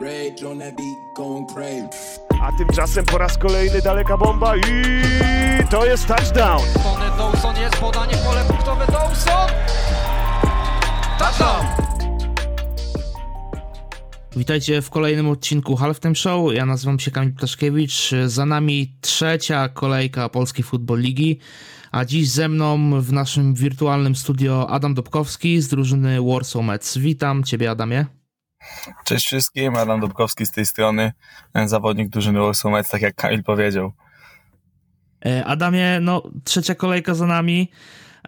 Rage on that beat, going crazy. A tymczasem po raz kolejny daleka bomba i to jest touchdown. Tony Dawson jest podanie pole punktowe Dawson! Touchdown! Witajcie w kolejnym odcinku Halftime Show. Ja nazywam się Kamil Ptaszkiewicz. Za nami trzecia kolejka Polskiej Football Ligi, a dziś ze mną w naszym wirtualnym studio Adam Dobkowski z drużyny Warsaw Mets. Witam Ciebie Adamie. Cześć wszystkim, Adam Dobkowski z tej strony, zawodnik drużyny Mets, tak jak Kamil powiedział. E, Adamie, no trzecia kolejka za nami.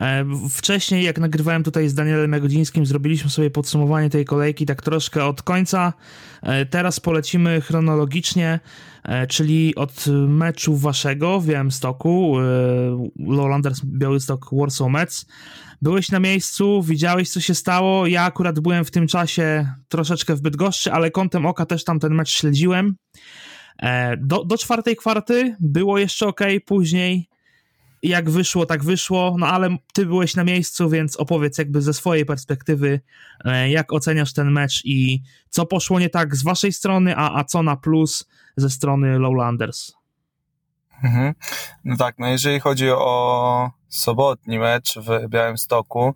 E, wcześniej, jak nagrywałem tutaj z Danielem Jagodzińskim, zrobiliśmy sobie podsumowanie tej kolejki tak troszkę od końca. E, teraz polecimy chronologicznie, czyli od meczu waszego w Białymstoku, Lowlanders Białystok Warsaw Mets. Byłeś na miejscu, widziałeś co się stało. Ja akurat byłem w tym czasie troszeczkę w Bydgoszczy, ale kątem oka też tam ten mecz śledziłem. Do, do czwartej kwarty było jeszcze ok, później jak wyszło, tak wyszło, no ale ty byłeś na miejscu, więc opowiedz jakby ze swojej perspektywy, jak oceniasz ten mecz i co poszło nie tak z waszej strony, a, a co na plus ze strony Lowlanders. Mhm. No tak, no jeżeli chodzi o sobotni mecz w Białymstoku,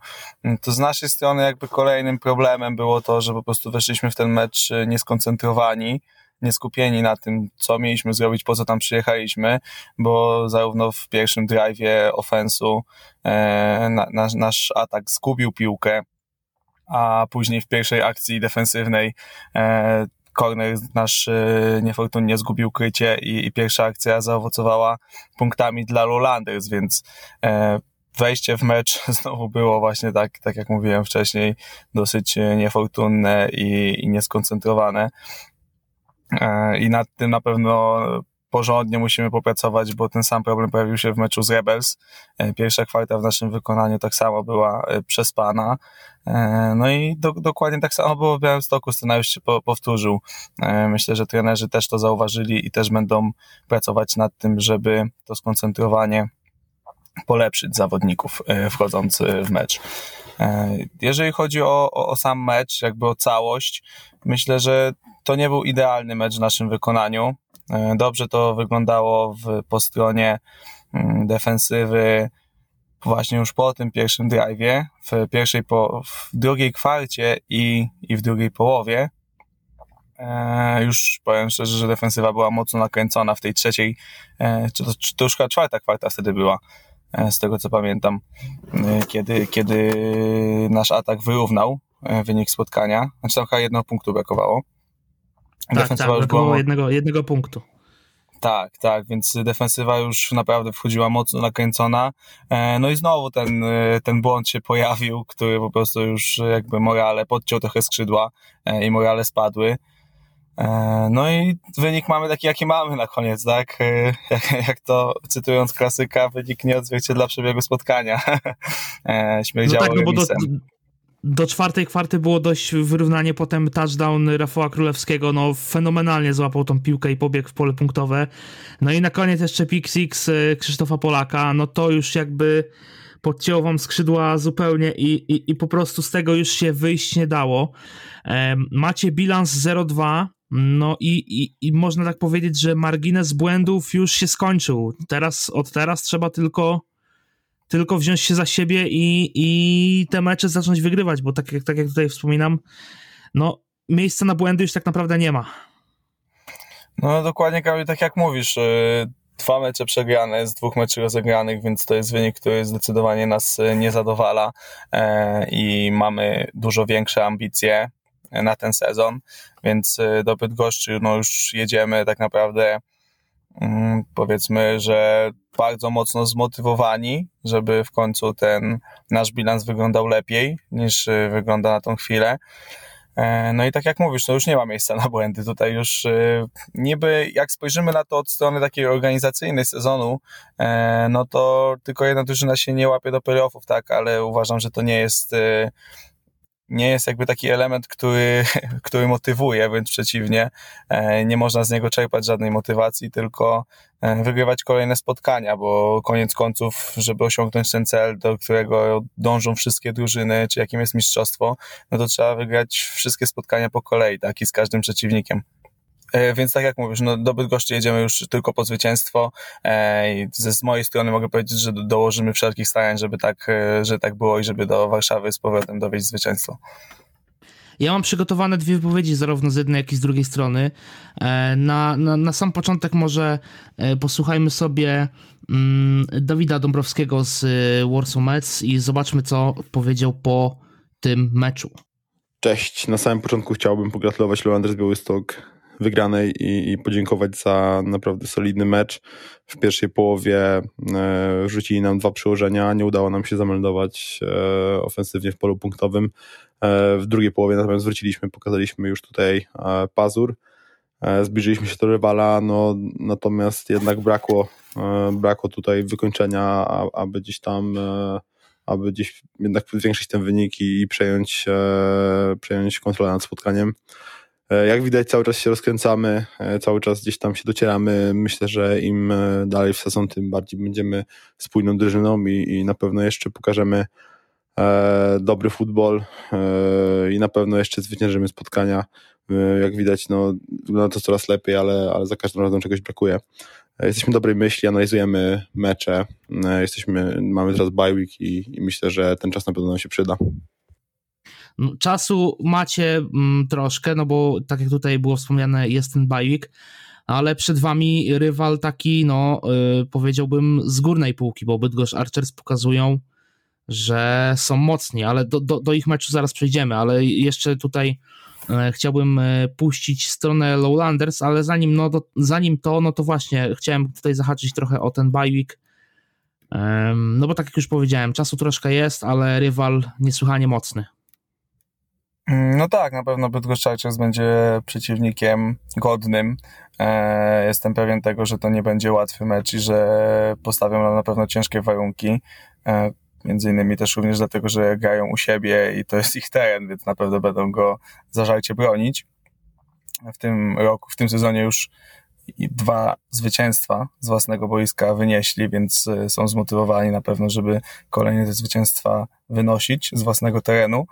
to z naszej strony jakby kolejnym problemem było to, że po prostu weszliśmy w ten mecz nieskoncentrowani, nieskupieni na tym, co mieliśmy zrobić, po co tam przyjechaliśmy, bo zarówno w pierwszym drive'ie ofensu e, na, nasz, nasz atak zgubił piłkę, a później w pierwszej akcji defensywnej e, corner nasz e, niefortunnie zgubił krycie i, i, pierwsza akcja zaowocowała punktami dla Lowlanders, więc e, wejście w mecz znowu było właśnie tak, tak jak mówiłem wcześniej, dosyć niefortunne i, i nieskoncentrowane. E, I nad tym na pewno porządnie musimy popracować, bo ten sam problem pojawił się w meczu z Rebels. E, pierwsza kwarta w naszym wykonaniu tak samo była e, przespana. No i do, dokładnie tak samo było w Białymstoku, scenariusz się po, powtórzył. Myślę, że trenerzy też to zauważyli i też będą pracować nad tym, żeby to skoncentrowanie polepszyć zawodników wchodząc w mecz. Jeżeli chodzi o, o, o sam mecz, jakby o całość, myślę, że to nie był idealny mecz w naszym wykonaniu. Dobrze to wyglądało w, po stronie defensywy właśnie już po tym pierwszym drive'ie, w pierwszej, po, w drugiej kwarcie i, i w drugiej połowie. E, już powiem szczerze, że defensywa była mocno nakręcona w tej trzeciej, e, czy to, czy to już czwarta kwarta wtedy była, e, z tego co pamiętam, e, kiedy, kiedy nasz atak wyrównał e, wynik spotkania. Znaczy tam chyba punktu brakowało. Tak, tak, brakowało była... jednego, jednego punktu. Tak, tak, więc defensywa już naprawdę wchodziła mocno nakręcona. No i znowu ten, ten błąd się pojawił, który po prostu już jakby morale podciął trochę skrzydła i morale spadły. No i wynik mamy taki, jaki mamy na koniec, tak? Jak, jak to cytując klasyka, wynik nie odzwierciedla przebiegu spotkania. Śmierdziało no tak, no bo do, do czwartej kwarty było dość wyrównanie, potem touchdown Rafała Królewskiego, no fenomenalnie złapał tą piłkę i pobiegł w pole punktowe. No i na koniec jeszcze pick six y, Krzysztofa Polaka, no to już jakby podcięło wam skrzydła zupełnie i, i, i po prostu z tego już się wyjść nie dało. Macie bilans 0-2, no i, i, i można tak powiedzieć, że margines błędów już się skończył. Teraz, od teraz trzeba tylko tylko wziąć się za siebie i, i te mecze zacząć wygrywać, bo tak jak, tak jak tutaj wspominam, no miejsca na błędy już tak naprawdę nie ma. No dokładnie, Kamil, tak jak mówisz, y, dwa mecze przegrane z dwóch meczy rozegranych, więc to jest wynik, który zdecydowanie nas y, nie zadowala e, i mamy dużo większe ambicje na ten sezon, więc y, do Bydgoszczy no już jedziemy tak naprawdę powiedzmy, że bardzo mocno zmotywowani, żeby w końcu ten nasz bilans wyglądał lepiej niż y, wygląda na tą chwilę. E, no i tak jak mówisz, no już nie ma miejsca na błędy. Tutaj już y, niby jak spojrzymy na to od strony takiej organizacyjnej sezonu, e, no to tylko jedna drużyna się nie łapie do playoffów, tak, ale uważam, że to nie jest y, nie jest jakby taki element, który, który motywuje, wręcz przeciwnie. E, nie można z niego czerpać żadnej motywacji, tylko e, wygrywać kolejne spotkania, bo koniec końców, żeby osiągnąć ten cel, do którego dążą wszystkie drużyny, czy jakim jest mistrzostwo, no to trzeba wygrać wszystkie spotkania po kolei, tak, i z każdym przeciwnikiem. E, więc tak jak mówisz, no do Bydgoszczy jedziemy już tylko po zwycięstwo i z mojej strony mogę powiedzieć, że dołożymy wszelkich starań, żeby tak, że tak było i żeby do Warszawy z powrotem dowieść zwycięstwo. Ja mam przygotowane dwie wypowiedzi, zarówno z jednej, jak i z drugiej strony. E, na, na, na sam początek może e, posłuchajmy sobie mm, Dawida Dąbrowskiego z e, Warsaw Mets i zobaczmy, co powiedział po tym meczu. Cześć. Na samym początku chciałbym pogratulować Leanders Białystok wygranej i, i, podziękować za naprawdę solidny mecz. W pierwszej połowie e, rzucili nam dwa przyłożenia, nie udało nam się zameldować e, ofensywnie w polu punktowym. E, w drugiej połowie natomiast wróciliśmy, pokazaliśmy już tutaj pazur, zbliżyliśmy się do rywala, no, natomiast jednak brakło, brakło tutaj wykończenia, aby gdzieś tam aby gdzieś jednak zwiększyć ten wynik i przejąć, przejąć kontrolę nad spotkaniem. Jak widać, cały czas się rozkręcamy, cały czas gdzieś tam się docieramy. Myślę, że im dalej w sezon, tym bardziej będziemy spójną drużyną i, i na pewno jeszcze pokażemy E, dobry futbol e, i na pewno jeszcze zwyciężymy spotkania. E, jak widać, no, wygląda to coraz lepiej, ale, ale za każdym razem czegoś brakuje. Jesteśmy dobrej myśli, analizujemy mecze, jesteśmy, mamy teraz bye week i, i myślę, że ten czas na pewno nam się przyda. Czasu macie mm, troszkę, no bo tak jak tutaj było wspomniane, jest ten week, ale przed wami rywal taki, no yy, powiedziałbym z górnej półki, bo Bydgoszcz Archers pokazują że są mocni, ale do, do, do ich meczu zaraz przejdziemy, ale jeszcze tutaj e, chciałbym e, puścić stronę Lowlanders, ale zanim, no, do, zanim to, no to właśnie chciałem tutaj zahaczyć trochę o ten week, no bo tak jak już powiedziałem, czasu troszkę jest, ale rywal niesłychanie mocny. No tak, na pewno Bydgoszcz będzie przeciwnikiem godnym. E, jestem pewien tego, że to nie będzie łatwy mecz i że postawią nam na pewno ciężkie warunki. Między innymi też również dlatego, że grają u siebie i to jest ich teren, więc na pewno będą go zażarcie bronić. W tym roku, w tym sezonie już dwa zwycięstwa z własnego boiska wynieśli, więc y, są zmotywowani na pewno, żeby kolejne te zwycięstwa wynosić z własnego terenu.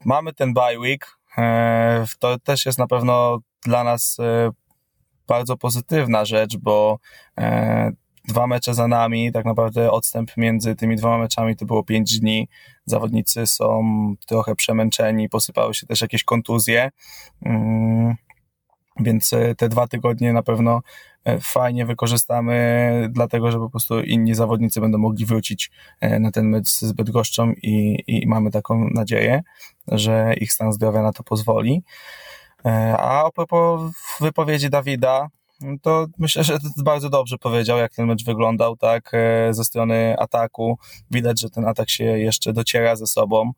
E, mamy ten bye week. E, to też jest na pewno dla nas y, bardzo pozytywna rzecz, bo e, dwa mecze za nami, tak naprawdę odstęp między tymi dwoma meczami to było pięć dni. Zawodnicy są trochę przemęczeni, posypały się też jakieś kontuzje. Mm, więc e, te dwa tygodnie na pewno e, fajnie wykorzystamy, dlatego że po prostu inni zawodnicy będą mogli wrócić e, na ten mecz z Bydgoszczą i, i mamy taką nadzieję, że ich stan zdrowia na to pozwoli. A a propos wypowiedzi Dawida, to myślę, że bardzo dobrze powiedział, jak ten mecz wyglądał, tak, e, ze strony ataku. Widać, że ten atak się jeszcze dociera ze sobą.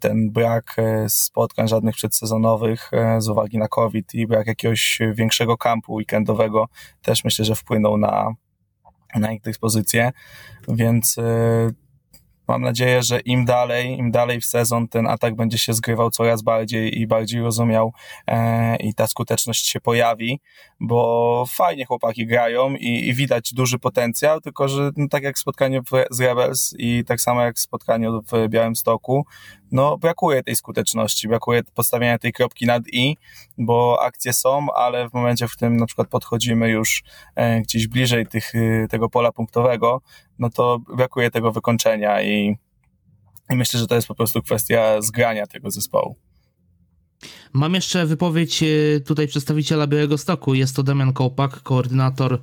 Ten brak e, spotkań żadnych przedsezonowych e, z uwagi na COVID i brak jakiegoś większego kampu weekendowego też myślę, że wpłynął na, na ich dyspozycję, więc Mam nadzieję, że im dalej, im dalej w sezon ten atak będzie się zgrywał coraz bardziej i bardziej rozumiał e, i ta skuteczność się pojawi, bo fajnie chłopaki grają i, i widać duży potencjał, tylko że no, tak jak spotkanie w, z Rebels i tak samo jak spotkanie w Białymstoku, no brakuje tej skuteczności, brakuje postawienia tej kropki nad i, bo akcje są, ale w momencie, w którym na przykład podchodzimy już e, gdzieś bliżej tych, e, tego pola punktowego, no to brakuje tego wykończenia i, i myślę, że to jest po prostu kwestia zgrania tego zespołu. Mam jeszcze wypowiedź e, tutaj przedstawiciela Białego Stoku. Jest to Damian Kołpak, koordynator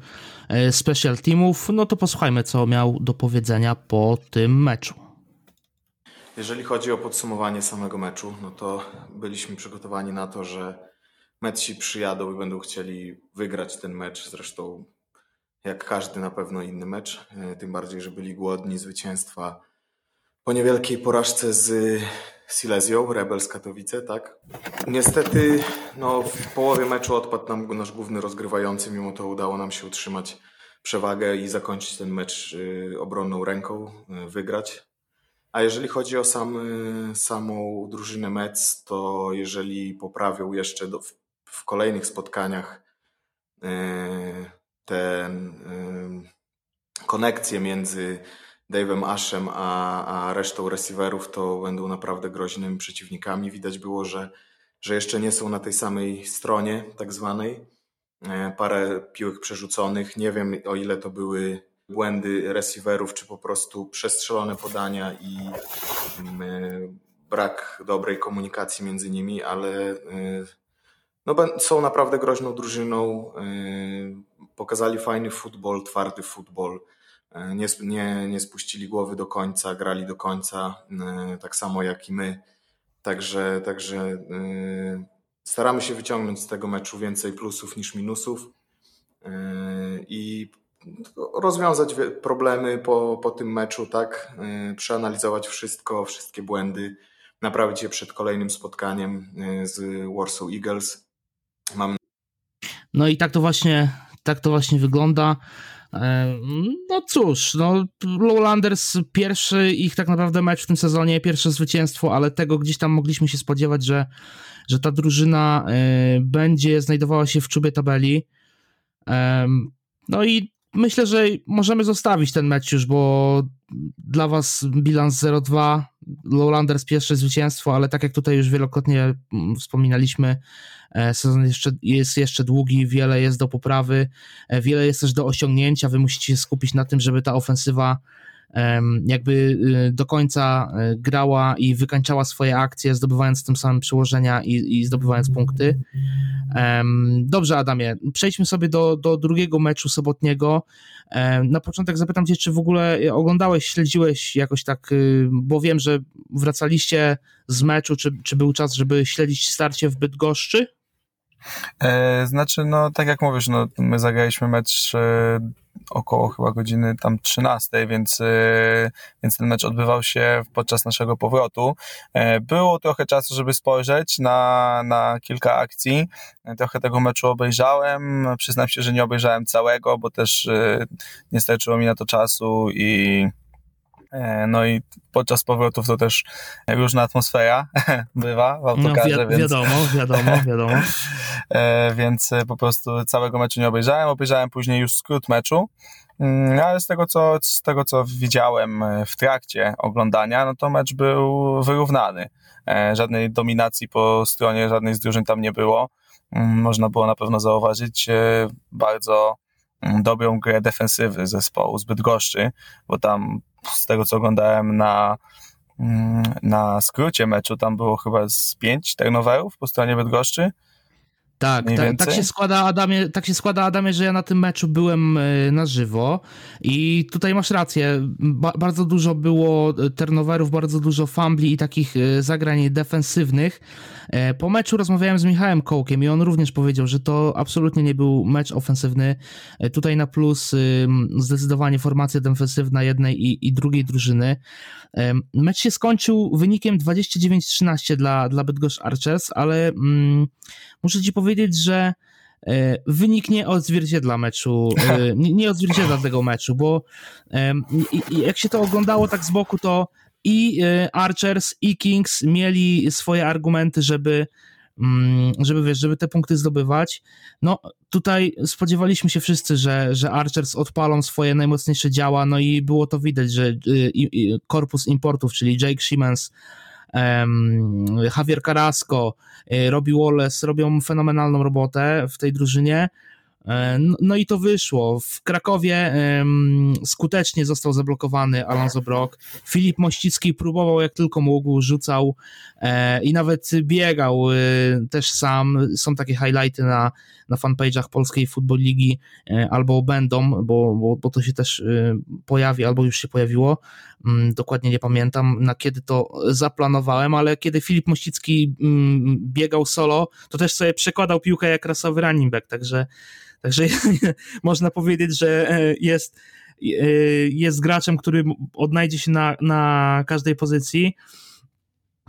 special teamów. No to posłuchajmy, co miał do powiedzenia po tym meczu. Jeżeli chodzi o podsumowanie samego meczu, no to byliśmy przygotowani na to, że meczi przyjadą i będą chcieli wygrać ten mecz. Zresztą jak każdy na pewno inny mecz. E, tym bardziej, że byli głodni zwycięstwa po niewielkiej porażce z Silesią, Rebels Katowice, tak? Niestety no, w połowie meczu odpadł nam nasz główny rozgrywający, mimo to udało nam się utrzymać przewagę i zakończyć ten mecz y, obronną ręką, y, wygrać. A jeżeli chodzi o sam, samą drużynę Mets, to jeżeli poprawią jeszcze do, w, w kolejnych spotkaniach ten konekcje między Dave'em Ashem a, a resztą receiverów, to będą naprawdę groźnymi przeciwnikami. Widać było, że, że jeszcze nie są na tej samej stronie, tak zwanej. E, parę piłek przerzuconych. Nie wiem, o ile to były błędy receiverów, czy po prostu przestrzelone podania i mm, brak dobrej komunikacji między nimi, ale e, no, są naprawdę groźną drużyną. E, pokazali fajny futbol, twardy futbol. E, nie, nie, nie spuścili głowy do końca, grali do końca, tak samo jak i my. Także, także staramy się wyciągnąć z tego meczu więcej plusów niż minusów i rozwiązać problemy po, po tym meczu, tak? Przeanalizować wszystko, wszystkie błędy, naprawić je przed kolejnym spotkaniem z Warsaw Eagles. Mam... No i tak to właśnie, tak to właśnie wygląda. No cóż, no Lowlanders pierwszy ich tak naprawdę mecz w tym sezonie, pierwsze zwycięstwo, ale tego gdzieś tam mogliśmy się spodziewać, że, że ta drużyna e, będzie znajdowała się w czubie tabeli. No i myślę, że możemy zostawić ten mecz już, bo dla was bilans 0-2, Lowlanders pierwsze zwycięstwo, ale tak jak tutaj już wielokrotnie mm, wspominaliśmy, e, sezon jeszcze, jest jeszcze długi, wiele jest do poprawy, e, wiele jest też do osiągnięcia, wy musicie się skupić na tym, żeby ta ofensywa jakby y, do końca y, grała i wykańczała swoje akcje, zdobywając tym samym przyłożenia i, i zdobywając punkty. Dobrze, Adamie, przejdźmy sobie do, do drugiego meczu sobotniego. Na początek zapytam Cię, czy w ogóle oglądałeś, śledziłeś jakoś tak, y, bo wiem, że wracaliście z meczu, czy, czy był czas, żeby śledzić starcie w Bydgoszczy? E, znaczy, no tak jak mówisz, no, my zagraliśmy mecz e, około chyba godziny tam 13, więc, e, więc ten mecz odbywał się podczas naszego powrotu. E, było trochę czasu, żeby spojrzeć na, na kilka akcji. E, trochę tego meczu obejrzałem. Przyznam się, że nie obejrzałem całego, bo też e, nie starczyło mi na to czasu i no i podczas powrotów to też różna atmosfera bywa w autokarze. No, wi- wiadomo, więc... wiadomo, wiadomo. e, więc po prostu całego meczu nie obejrzałem. Obejrzałem później już skrót meczu. Mm, ale z tego, co, z tego, co widziałem w trakcie oglądania, no to mecz był wyrównany. E, żadnej dominacji po stronie żadnej z drużyn tam nie było. Mm, można było na pewno zauważyć e, bardzo mm, dobrą grę defensywy zespołu zbyt goszczy, bo tam z tego co oglądałem na, mm, na skrócie meczu, tam było chyba z pięć turnoverów po stronie Bydgoszczy. Tak, tak, tak, się składa Adamie, tak się składa Adamie, że ja na tym meczu byłem e, na żywo i tutaj masz rację, ba bardzo dużo było turnoverów, bardzo dużo fumbli i takich e, zagrań defensywnych. E, po meczu rozmawiałem z Michałem Kołkiem i on również powiedział, że to absolutnie nie był mecz ofensywny. Tutaj na plus zdecydowanie formacja defensywna jednej i, i drugiej drużyny. Mecz się skończył wynikiem 29-13 dla, dla Bydgoszcz Archers, ale mm, muszę ci powiedzieć, że e, wynik nie odzwierciedla meczu, e, nie odzwierciedla tego meczu, bo jak się to oglądało tak z boku, to i e, Archers, i Kings mieli swoje argumenty, żeby mm, żeby wiesz, żeby te punkty zdobywać. No tutaj spodziewaliśmy się wszyscy, że, że Archers odpalą swoje najmocniejsze działa, no i było to widać, że korpus importów, czyli Jake Siemens, Javier Carrasco, y, Robbie Wallace robią fenomenalną robotę w tej drużynie. E, no, no i to wyszło. W Krakowie skutecznie został zablokowany Alonso Brock. Filip Mościcki próbował jak tylko mógł, rzucał e, i nawet biegał e, też sam. Są takie highlighty na, na fanpage'ach Polskiej Football Ligi albo będą, bo, bo, bo to się też pojawi, albo już się pojawiło. Um, dokładnie nie pamiętam na kiedy to zaplanowałem, ale kiedy Filip Mościcki um, biegał solo, to też sobie przekładał piłkę jak rasowy running back, także Także można powiedzieć, że e, jest, e, jest graczem, który odnajdzie się na, na każdej pozycji.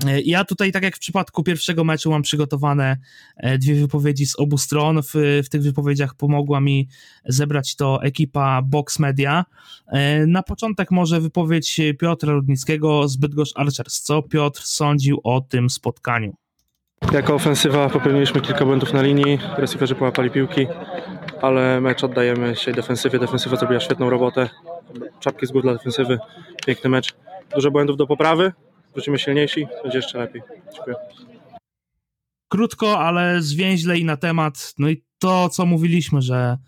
E, ja tutaj, tak jak w przypadku pierwszego meczu, mam przygotowane dwie wypowiedzi z obu stron. W, w tych wypowiedziach pomogła mi zebrać to ekipa Box Media. Na początek może wypowiedź Piotra Rudnickiego z Bydgoszcz Archers. Co Piotr sądził o tym spotkaniu? Jako ofensywa popełniliśmy kilka błędów na linii, receiverzy połapali piłki, ale mecz oddajemy dzisiaj defensywie. Defensywa zrobiła świetną robotę. Czapki z góry dla defensywy, piękny mecz. Dużo błędów do poprawy, wrócimy silniejsi, będzie jeszcze lepiej. Dziękuję. Krótko, ale zwięźle i na temat. No i to, co mówiliśmy, że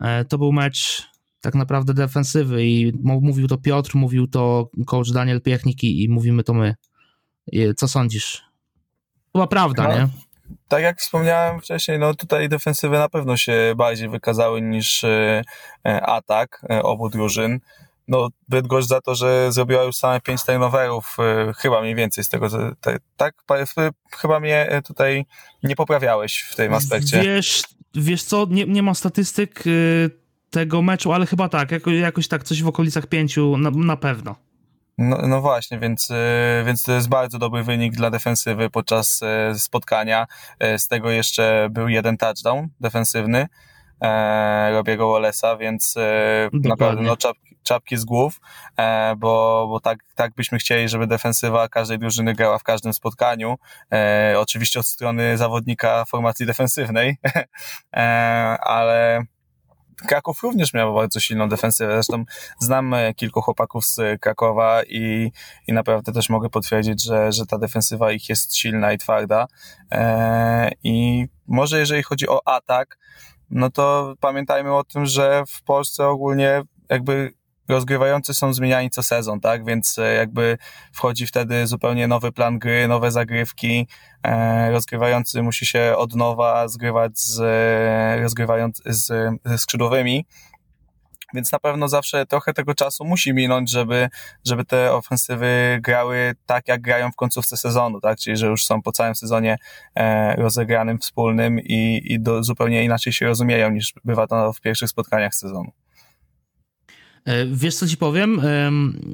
e, to był mecz tak naprawdę defensywy i mówił to Piotr, mówił to coach Daniel Piechnik i, i mówimy to my. Co sądzisz? Chyba prawda, no, nie? Tak jak wspomniałem wcześniej, no tutaj defensywy na pewno się bardziej wykazały niż e, atak e, obu drużyn no, Bydgoszcz za to, że zrobiła już same pięć turnoverów, chyba mniej więcej z tego, te, tak, chyba mnie tutaj nie poprawiałeś w tym aspekcie. Wiesz, wiesz co, nie, nie mam statystyk tego meczu, ale chyba tak, jako, jakoś tak, coś w okolicach pięciu na, na pewno. No, no, właśnie, więc, więc to jest bardzo dobry wynik dla defensywy podczas spotkania. Z tego jeszcze był jeden touchdown defensywny e, Robiego Wallace'a, więc e, naprawdę no, czapki, czapki z głów, e, bo, bo tak, tak byśmy chcieli, żeby defensywa każdej drużyny grała w każdym spotkaniu. E, oczywiście od strony zawodnika formacji defensywnej, e, ale Kraków również miał bardzo silną defensywę. Zresztą znam kilku chłopaków z Krakowa i, i naprawdę też mogę potwierdzić, że, że ta defensywa ich jest silna i twarda. I może jeżeli chodzi o atak, no to pamiętajmy o tym, że w Polsce ogólnie jakby rozgrywający są zmieniani co sezon, tak? Więc e, jakby wchodzi wtedy zupełnie nowy plan gry, nowe zagrywki. E, rozgrywający musi się od nowa zgrywać z, e, rozgrywając, z, skrzydłowymi. Więc na pewno zawsze trochę tego czasu musi minąć, żeby, żeby te ofensywy grały tak, jak grają w końcówce sezonu, tak? Czyli, że już są po całym sezonie e, rozegranym wspólnym i, i do, zupełnie inaczej się rozumieją niż bywa to w pierwszych spotkaniach sezonu. E, wiesz, co ci powiem?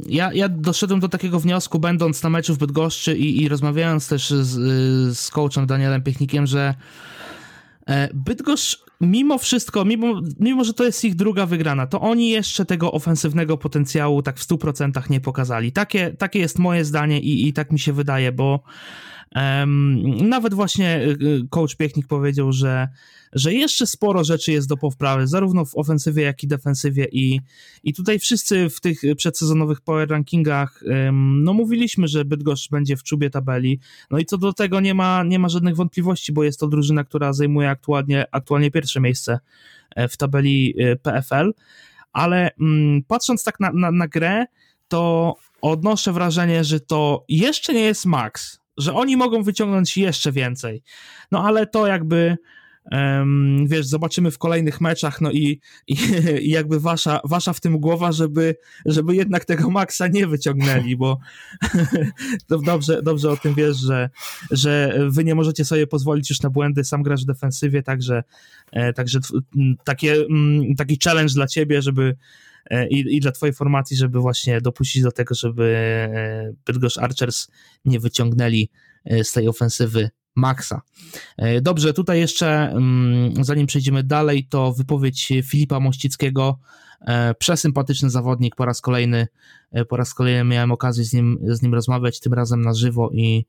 Ja, ja doszedłem do takiego wniosku, będąc na meczu w Bydgoszczy i, i rozmawiając też z, z coachem Danielem Piechnikiem, że e, Bydgoszcz mimo wszystko, mimo, mimo że to jest ich druga wygrana, to oni jeszcze tego ofensywnego potencjału tak w 100% nie pokazali. Takie, takie jest moje zdanie i, i tak mi się wydaje, bo nawet właśnie y, y, coach Piechnik powiedział, że że jeszcze sporo rzeczy jest do poprawy, zarówno w ofensywie, jak i defensywie. I, i tutaj wszyscy w tych przedsezonowych power rankingach no mówiliśmy, że Bydgoszcz będzie w czubie tabeli, no i co do tego nie ma, nie ma żadnych wątpliwości, bo jest to drużyna, która zajmuje aktualnie, aktualnie pierwsze miejsce e, w tabeli e, PFL, ale mm, patrząc tak na, na, na grę, to odnoszę wrażenie, że to jeszcze nie jest maks, że oni mogą wyciągnąć jeszcze więcej. No ale to jakby wiesz, zobaczymy w kolejnych meczach, no i, i, i, jakby wasza, wasza w tym głowa, żeby, żeby jednak tego Maxa nie wyciągnęli, bo dobrze, dobrze o tym wiesz, że, że wy nie możecie sobie pozwolić już na błędy, sam grasz w defensywie, także, e, także taki challenge dla ciebie, żeby i, i dla twojej formacji, żeby właśnie dopuścić do tego, żeby e, Bydgoszcz Archers nie wyciągnęli z tej ofensywy Maxa. E, dobrze, tutaj jeszcze, mm, zanim przejdziemy dalej, to wypowiedź Filipa Mościckiego. E, przesympatyczny zawodnik, po raz kolejny, e, po raz kolejny miałem okazję z nim, z nim rozmawiać, tym razem na żywo i,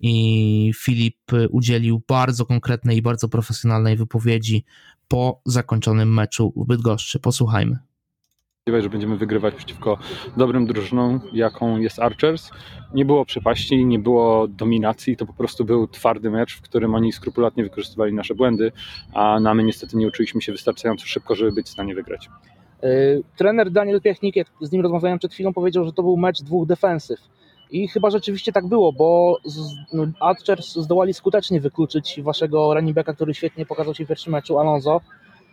i Filip udzielił bardzo konkretnej i bardzo profesjonalnej wypowiedzi po zakończonym meczu w Bydgoszczy. Posłuchajmy że będziemy wygrywać przeciwko dobrym drużynom, jaką jest Archers. Nie było przepaści, nie było dominacji, to po prostu był twardy mecz, w którym oni skrupulatnie wykorzystywali nasze błędy, a my niestety nie uczyliśmy się wystarczająco szybko, żeby być w stanie wygrać. Yy, trener Daniel Piechnik, jak z nim rozmawiałem przed chwilą, powiedział, że to był mecz dwóch defensyw. I chyba rzeczywiście tak było, bo no, Archers zdołali skutecznie wykluczyć waszego running backa, który świetnie pokazał się w pierwszym meczu, Alonso.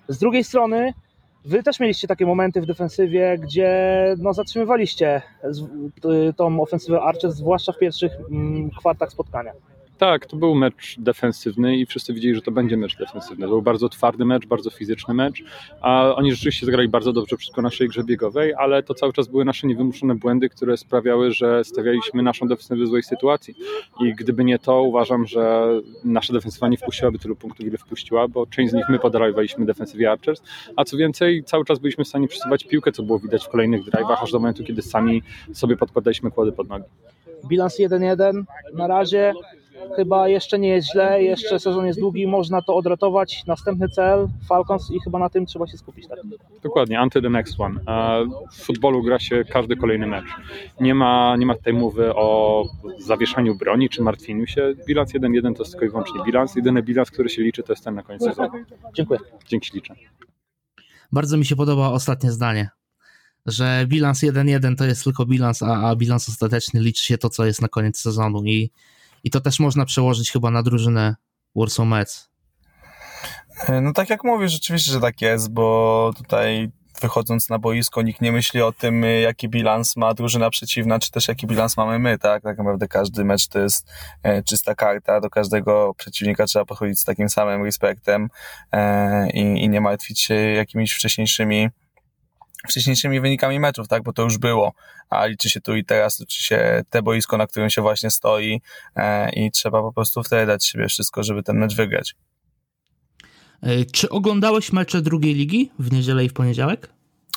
Z drugiej strony Wy też mieliście takie momenty w defensywie, gdzie no, zatrzymywaliście tą ofensywę Archer, zwłaszcza w pierwszych mm, kwartach spotkania. Tak, to był mecz defensywny i wszyscy widzieli, że to będzie mecz defensywny. To był bardzo twardy mecz, bardzo fizyczny mecz, a oni rzeczywiście zagrali bardzo dobrze przeciwko naszej grze biegowej, ale to cały czas były nasze niewymuszone błędy, które sprawiały, że stawialiśmy naszą defensywę w złej sytuacji. I gdyby nie to, uważam, że nasza defensywa nie wpuściłaby tylu punktów, ile wpuściła, bo część z nich my podarowaliśmy defensywie Archers, a co więcej, cały czas byliśmy w stanie przesuwać piłkę, co było widać w kolejnych drive'ach, aż do momentu, kiedy sami sobie podkładaliśmy kłody pod nogi. Bilans 1-1 na razie chyba jeszcze nie jest źle, jeszcze sezon jest długi, można to odratować. Następny cel Falcons i chyba na tym trzeba się skupić. Tak? Dokładnie, anty the next one. W futbolu gra się każdy kolejny mecz. Nie ma, nie ma tutaj mowy o zawieszaniu broni czy martwieniu się. Bilans 1-1 to jest tylko i wyłącznie bilans. Jedyny bilans, który się liczy, to jest ten na koniec sezonu. Dziękuję. Dzięki liczę. Bardzo mi się podoba ostatnie zdanie, że bilans 1-1 to jest tylko bilans, a, a bilans ostateczny liczy się to, co jest na koniec sezonu i i to też można przełożyć chyba na drużynę Warsaw Mets. No tak jak mówisz, rzeczywiście, że tak jest, bo tutaj wychodząc na boisko, nikt nie myśli o tym, jaki bilans ma drużyna przeciwna, czy też jaki bilans mamy my, tak? Tak naprawdę każdy mecz to jest e, czysta karta, do każdego przeciwnika trzeba podchodzić z takim samym respektem e, i, i nie martwić się jakimiś wcześniejszymi wcześniejszymi wynikami meczów, tak, bo to już było, a liczy się tu i teraz, liczy się te boisko, na którym się właśnie stoi e, i trzeba po prostu wtedy dać siebie wszystko, żeby ten mecz wygrać. E, czy oglądałeś mecze drugiej ligi w niedzielę i w poniedziałek?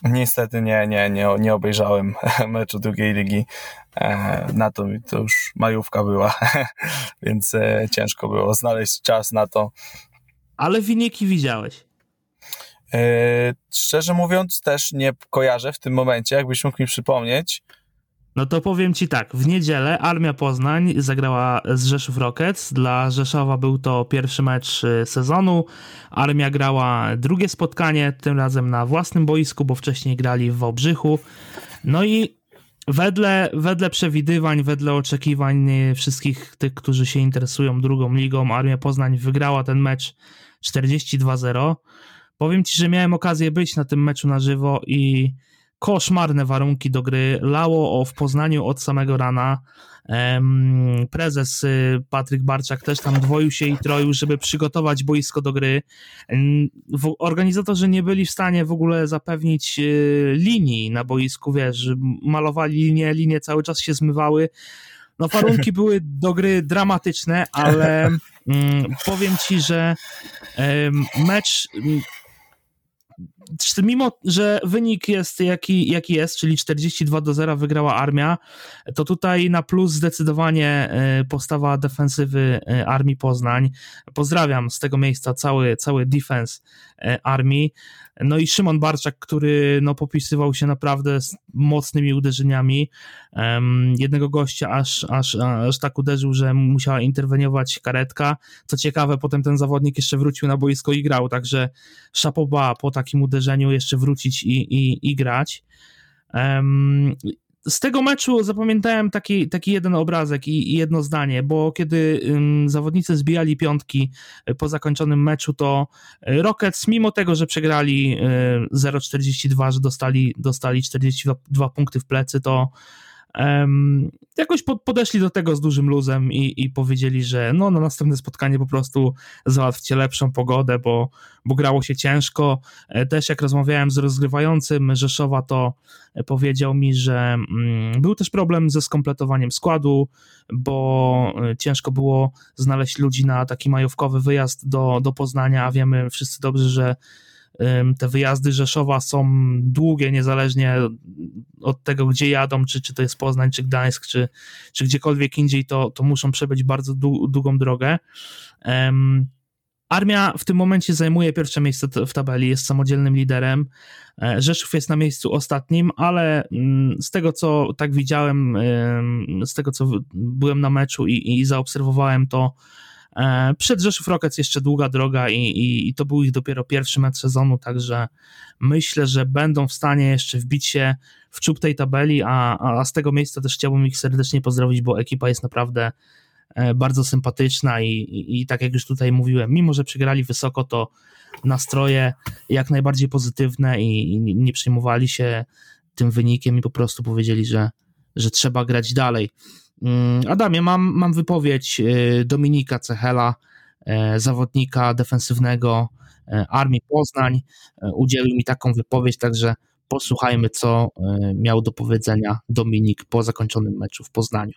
Niestety nie, nie, nie, nie obejrzałem meczu drugiej ligi. E, na to to już majówka była, więc e, ciężko było znaleźć czas na to. Ale wyniki widziałeś. Yy, szczerze mówiąc, też nie kojarzę w tym momencie, jakbyś mógł mi przypomnieć. No to powiem ci tak, w niedzielę Armia Poznań zagrała z Rzeszów Rockets. Dla Rzeszowa był to pierwszy mecz y, sezonu. Armia grała drugie spotkanie, tym razem na własnym boisku, bo wcześniej grali w Wałbrzychu. No i wedle, wedle przewidywań, wedle oczekiwań wszystkich tych, którzy się interesują drugą ligą, Armia Poznań wygrała ten mecz 42-0. Powiem ci, że miałem okazję być na tym meczu na żywo i koszmarne warunki do gry. Lało o w Poznaniu od samego rana. Prezes y, Patryk Barczak też tam dwoił się i troił, żeby przygotować boisko do gry. Organizatorzy nie byli w stanie w ogóle zapewnić y, linii na boisku, wiesz, malowali linie, linie cały czas się zmywały. No warunki były do gry dramatyczne, ale mm, powiem ci, że mecz mimo, że wynik jest jaki, jaki jest, czyli 42 do 0 wygrała armia, to tutaj na plus zdecydowanie e, postawa defensywy e, Armii Poznań. Pozdrawiam z tego miejsca cały, cały defense e, Armii. No i Szymon Barczak, który no, popisywał się naprawdę z mocnymi uderzeniami. Um, jednego gościa aż, aż, aż tak uderzył, że musiała interweniować karetka. Co ciekawe, potem ten zawodnik jeszcze wrócił na boisko i grał, także szapoba po takim uderzeniu jeszcze wrócić i, i, i grać. Um, z tego meczu zapamiętałem taki, taki jeden obrazek i, i jedno zdanie, bo kiedy ym, zawodnicy zbijali piątki y, po zakończonym meczu, to y, Rockets, mimo tego, że przegrali y, 0,42, że dostali, dostali 42 punkty w plecy, to um, jakoś podeszli do tego z dużym luzem i, i powiedzieli, że no na następne spotkanie po prostu załatwcie lepszą pogodę, bo, bo grało się ciężko. E, też jak rozmawiałem z rozgrywającym Rzeszowa, to powiedział mi, że mm, był też problem ze skompletowaniem składu, bo e, ciężko było znaleźć ludzi na taki majówkowy wyjazd do, do Poznania, a wiemy wszyscy dobrze, że te wyjazdy Rzeszowa są długie, niezależnie od tego, gdzie jadą, czy, czy to jest Poznań, czy Gdańsk, czy, czy gdziekolwiek indziej, to, to muszą przebyć bardzo długą drogę. Armia w tym momencie zajmuje pierwsze miejsce w tabeli, jest samodzielnym liderem. E, Rzeszów jest na miejscu ostatnim, ale mm, z tego co tak widziałem, z tego co byłem na meczu i, i zaobserwowałem, to przed Rzeszów Rockets jeszcze długa droga i, i, i, to był ich dopiero pierwszy mecz sezonu, także myślę, że będą w stanie jeszcze wbić się w czub tej tabeli, a, a z tego miejsca też chciałbym ich serdecznie pozdrowić, bo ekipa jest naprawdę e, bardzo sympatyczna i, i, i tak jak już tutaj mówiłem, mimo że przegrali wysoko, to nastroje jak najbardziej pozytywne i, i nie przejmowali się tym wynikiem i po prostu powiedzieli, że, że trzeba grać dalej. Mm, Adamie, mam, mam wypowiedź y, Dominika Cechela, e, zawodnika defensywnego e, Armii Poznań. E, Udzielił mi taką wypowiedź, także posłuchajmy, co miał do powiedzenia Dominik po zakończonym meczu w Poznaniu.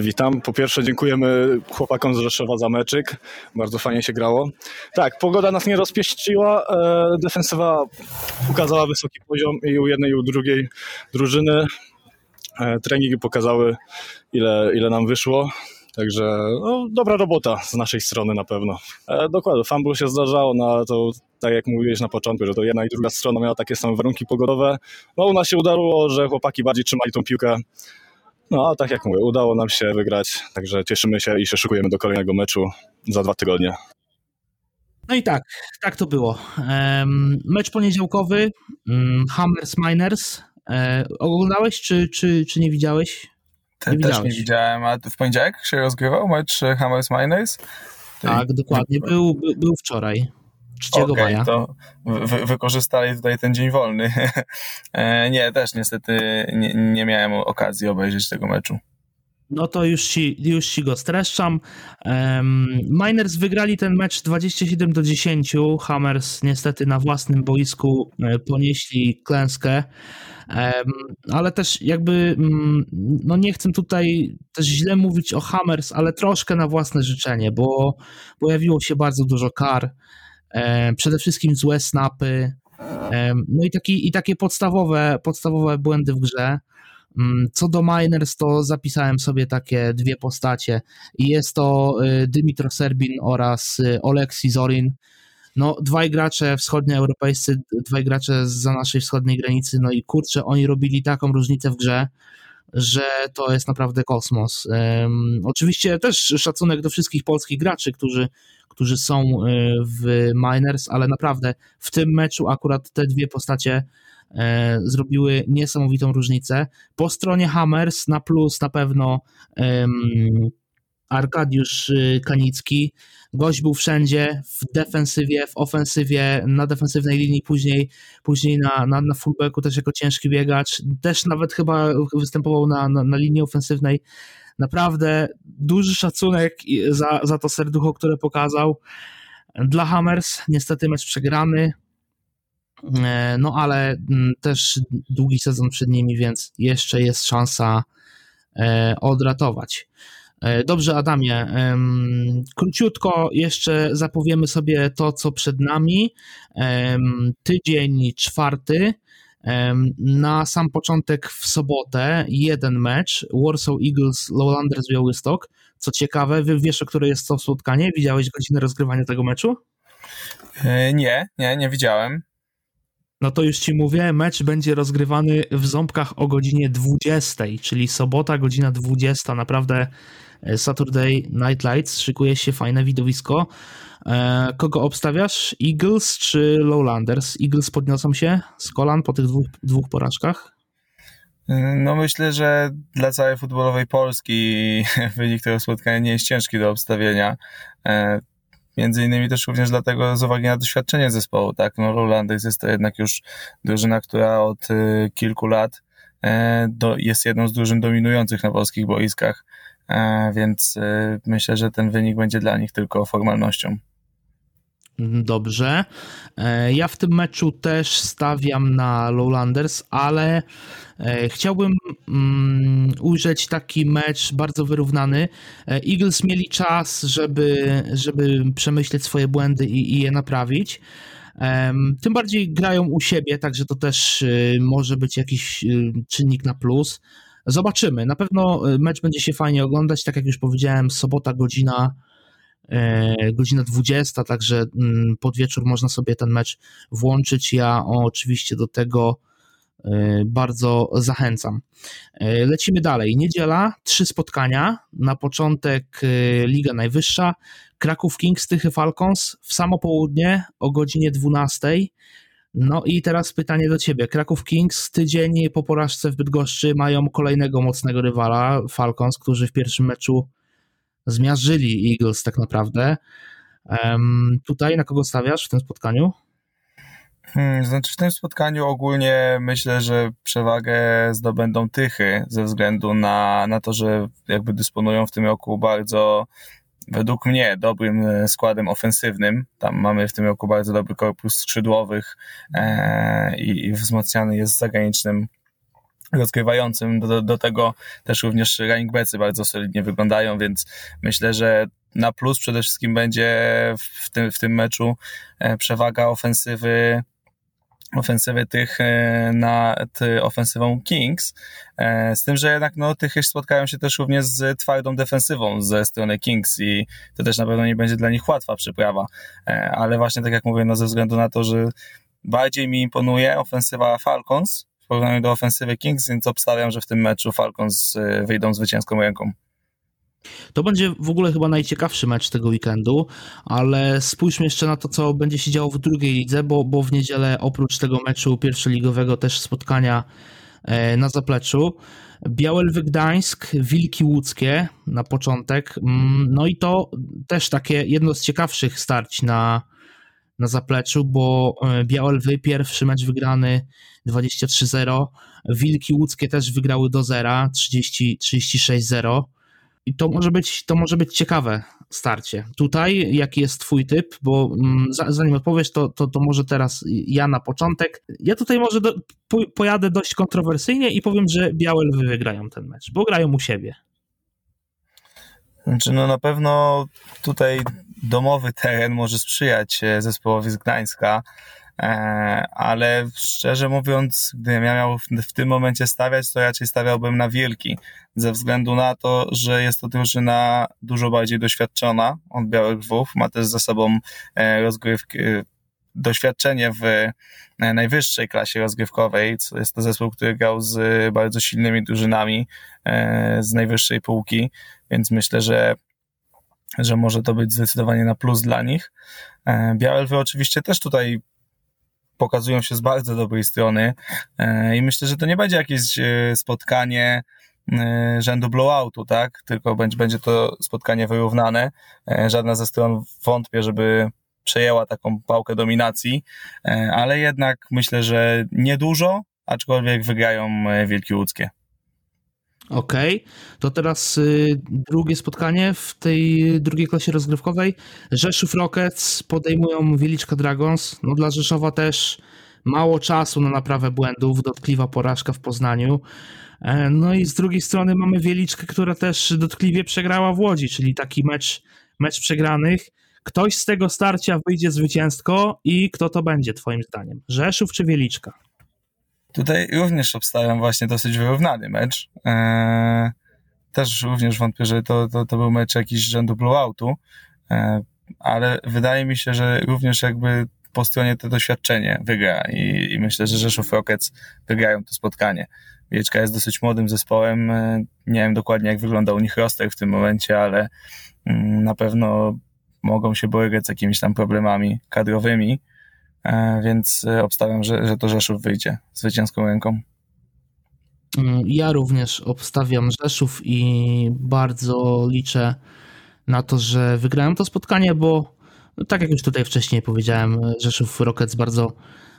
Witam. Po pierwsze dziękujemy chłopakom z Rzeszowa za meczyk. Bardzo fajnie się grało. Tak, pogoda nas nie rozpieściła. Defensywa ukazała wysoki poziom i u jednej i u drugiej drużyny. Treningi pokazały ile, ile nam wyszło. Także no, dobra robota z naszej strony na pewno. E, dokładnie, fumble się zdarzało, no to tak jak mówiłeś na początku, że to jedna i druga strona miała takie same warunki pogodowe. No u nas się udało, że chłopaki bardziej trzymali tą piłkę. No a tak jak mówię, udało nam się wygrać, także cieszymy się i się szykujemy do kolejnego meczu za dwa tygodnie. No i tak, tak to było. Mecz poniedziałkowy, um, Hammers Miners. E, oglądałeś czy, czy, czy nie widziałeś? Te, nie też nie widziałem, a w poniedziałek się rozgrywał mecz Hammers Miners? Tak, dokładnie, był, był, był wczoraj. 3 okay, maja. to wy, wykorzystali tutaj ten dzień wolny. E, nie, też niestety nie, nie miałem okazji obejrzeć tego meczu. No to już ci, już ci go streszczam. Um, Miners wygrali ten mecz 27 do 10. Hammers niestety na własnym boisku e, ponieśli klęskę. Ale też jakby, um, no nie chcę tutaj też źle mówić o Hammers, ale troszkę na własne życzenie, bo pojawiło się bardzo dużo kar. Przede wszystkim złe snapy. No i, taki, i takie podstawowe, podstawowe błędy w grze. Mm, co do Miners, to zapisałem sobie takie dwie postacie jest to y, Dymitro Serbin oraz y, Oleksi Zorin. No, dwaj gracze wschodnioeuropejscy, dwaj gracze za naszej wschodniej granicy, no i kurczę, oni robili taką różnicę w grze, że to jest naprawdę kosmos. Um, oczywiście też szacunek do wszystkich polskich graczy, którzy, którzy są y, w Miners, ale naprawdę w tym meczu akurat te dwie postacie E, zrobiły niesamowitą różnicę. Po stronie Hammers na plus na pewno Arkadiusz y, Kanicki. Gość był wszędzie, w defensywie, w ofensywie, na defensywnej linii, później, później na, na, na fullbacku też jako ciężki biegacz. Też nawet chyba występował na, na, na linii ofensywnej. Naprawdę duży szacunek za, za to serducho, które pokazał. Dla Hammers niestety mecz przegrany. E, no ale mm, też długi sezon przed nimi, więc jeszcze jest szansa e, odratować. E, dobrze, Adamie. Króciutko jeszcze zapowiemy sobie to, co przed nami. Tydzień czwarty. Na sam początek w sobotę jeden mecz Warsaw Eagles Lowlanders Białystok. Co ciekawe, wiesz, o której jest to spotkanie? Widziałeś godzinę rozgrywania tego meczu? Nie, nie, nie widziałem. No to już ci mówię, mecz będzie rozgrywany w Ząbkach o godzinie 20, czyli sobota, godzina 20. Naprawdę e, Saturday Night Lights, szykuje się fajne widowisko. E, kogo obstawiasz? Eagles czy Lowlanders? Eagles podniosą się z kolan po tych dwóch, dwóch porażkach? No myślę, że dla całej futbolowej Polski wynik tego spotkania nie jest ciężki do obstawienia. E, Między innymi też również dlatego z uwagi na doświadczenie zespołu, tak? No Rolandys jest to jednak już drużyna, która od y, kilku lat e, do, jest jedną z drużyn dominujących na polskich boiskach, e, więc y, myślę, że ten wynik będzie dla nich tylko formalnością. Dobrze. E, ja w tym meczu też stawiam na Lowlanders, ale e, chciałbym um, ujrzeć taki mecz bardzo wyrównany. E, Eagles mieli czas, żeby, żeby przemyśleć swoje błędy i, i je naprawić. Tym bardziej grają u siebie, także to też może być jakiś czynnik na plus. Zobaczymy. Na pewno mecz będzie się fajnie oglądać. Tak jak już powiedziałem, sobota godzina E, godzina 20, także mm, pod wieczór można sobie ten mecz włączyć. Ja oczywiście do tego e, bardzo zachęcam. Lecimy dalej. Niedziela, trzy spotkania. Na początek Liga Najwyższa. Kraków Kings, Tychy Falcons w samo południe o godzinie 12. No i teraz pytanie do ciebie. Kraków Kings tydzień po porażce w Bydgoszczy mają kolejnego mocnego rywala, Falcons, którzy w pierwszym meczu zmiażdżyli Eagles tak naprawdę. Um, tutaj na kogo stawiasz w tym spotkaniu? Hmm, znaczy w tym spotkaniu ogólnie myślę, że przewagę zdobędą Tychy ze względu na, na to, że jakby dysponują w tym roku bardzo według mnie dobrym e, składem ofensywnym. Tam mamy w tym roku bardzo dobry korpus skrzydłowych e, i, i jest zagranicznym rozgrywającym. Do, do tego też również running backsy bardzo solidnie wyglądają, więc myślę, że na plus przede wszystkim będzie w tym, w tym meczu e, przewaga ofensywy ofensywy tych e, nad ofensywą Kings, e, z tym, że jednak no, tych spotkają się też również z twardą defensywą ze strony Kings i to też na pewno nie będzie dla nich łatwa przyprawa, ale właśnie tak jak mówię, no ze względu na to, że bardziej mi imponuje ofensywa Falcons w porównaniu do ofensywy Kings, więc obstawiam, że w tym meczu Falcons wyjdą zwycięską ręką. To będzie w ogóle chyba najciekawszy mecz tego weekendu, ale spójrzmy jeszcze na to, co będzie się działo w drugiej lidze, bo, bo w niedzielę oprócz tego meczu pierwszoligowego też spotkania e, na zapleczu. Białelwy Gdańsk, Wilki Łódzkie na początek. Mm, no i to też takie jedno z ciekawszych starć na, na zapleczu, bo e, Białelwy pierwszy mecz wygrany 23-0, Wilki Łódzkie też wygrały do zera 30-36-0. I to może być, to może być ciekawe starcie. Tutaj, jaki jest twój typ, bo mm, zanim odpowiesz, to, to, to może teraz ja na początek. Ja tutaj może do, po, pojadę dość kontrowersyjnie i powiem, że Białe Lwy wygrają ten mecz, bo grają u siebie. Znaczy, no na pewno tutaj domowy teren może sprzyjać e, zespołowi z Gdańska. E, ale szczerze mówiąc, gdybym ja miał w tym momencie stawiać, to raczej stawiałbym na Wielki, ze względu na to, że jest to drużyna dużo bardziej doświadczona od Białych Lwów, ma też za sobą e, rozgrywki, e, doświadczenie w najwyższej klasie rozgrywkowej. Jest to zespół, który grał z bardzo silnymi drużynami z najwyższej półki, więc myślę, że że może to być zdecydowanie na plus dla nich. Białe Lwy oczywiście też tutaj pokazują się z bardzo dobrej strony e, i myślę, że to nie będzie jakieś e, spotkanie e, rzędu blowoutu, tak? Tylko będzie, będzie to spotkanie wyrównane. Żadna ze stron wątpię, żeby przejęła taką pałkę dominacji, ale jednak myślę, że niedużo, aczkolwiek wygrają Wielki Łódzkie. Okej, okay. to teraz y, drugie spotkanie w tej drugiej klasie rozgrywkowej. Rzeszów Rockets podejmują Wieliczka Dragons. No dla Rzeszowa też mało czasu na naprawę błędów, dotkliwa porażka w Poznaniu. E, no i z drugiej strony mamy Wieliczkę, która też dotkliwie przegrała w Łodzi, czyli taki mecz, mecz przegranych. Ktoś z tego starcia wyjdzie zwycięsko i kto to będzie twoim zdaniem? Rzeszów czy Wieliczka? Tutaj również obstawiam właśnie dosyć wyrównany mecz. Eee, też również wątpię, że to, to, to był mecz jakiś rzędu blowoutu, eee, ale wydaje mi się, że również jakby po stronie to doświadczenie wygra i, i myślę, że Rzeszów Rockets wygrają to spotkanie. Wieczka jest dosyć młodym zespołem, eee, nie wiem dokładnie jak wygląda u nich roster w tym momencie, ale mm, na pewno mogą się borykać z jakimiś tam problemami kadrowymi, E, więc e, obstawiam, że, że to Rzeszów wyjdzie zwycięską ręką. Mm, ja również obstawiam Rzeszów i bardzo liczę na to, że wygrają to spotkanie, bo no, tak jak już tutaj wcześniej powiedziałem, Rzeszów Rockets bardzo,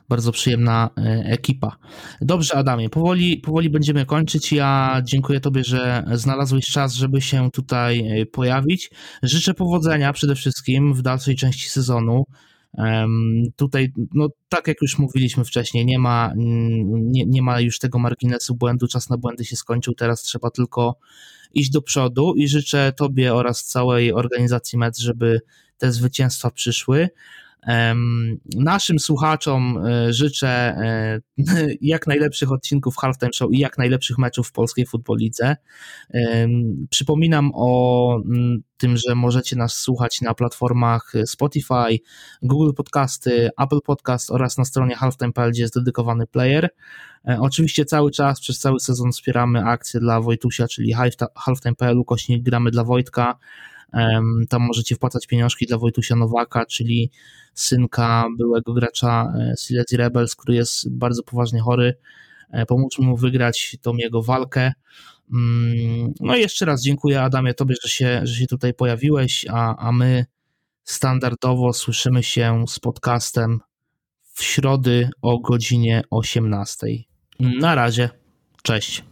bardzo przyjemna e, ekipa. Dobrze, Adamie, powoli, powoli będziemy kończyć. Ja dziękuję Tobie, że znalazłeś czas, żeby się tutaj pojawić. Życzę powodzenia przede wszystkim w dalszej części sezonu. Tutaj, no tak jak już mówiliśmy wcześniej, nie ma, nie, nie ma już tego marginesu błędu, czas na błędy się skończył, teraz trzeba tylko iść do przodu i życzę Tobie oraz całej organizacji MEC, żeby te zwycięstwa przyszły. Naszym słuchaczom e, życzę e, jak najlepszych odcinków Halftime Show i jak najlepszych meczów w polskiej futbolidze. Przypominam o tym, że możecie nas słuchać na platformach Spotify, Google Podcasty, Apple Podcast oraz na stronie halftime.pl, gdzie jest dedykowany player. E, oczywiście cały czas, przez cały sezon wspieramy akcję dla Wojtusia, czyli halftime.pl, ukośnik gramy dla Wojtka. Tam możecie wpłacać pieniążki dla Wojtusia Nowaka, czyli synka byłego gracza e, Silesia Rebels, który jest bardzo poważnie chory. E, pomóżmy mu wygrać tą jego walkę. Mm, no i jeszcze raz dziękuję Adamie Tobie, że się, że się tutaj pojawiłeś, a, a my standardowo słyszymy się z podcastem w środy o godzinie 18. Na razie. Cześć.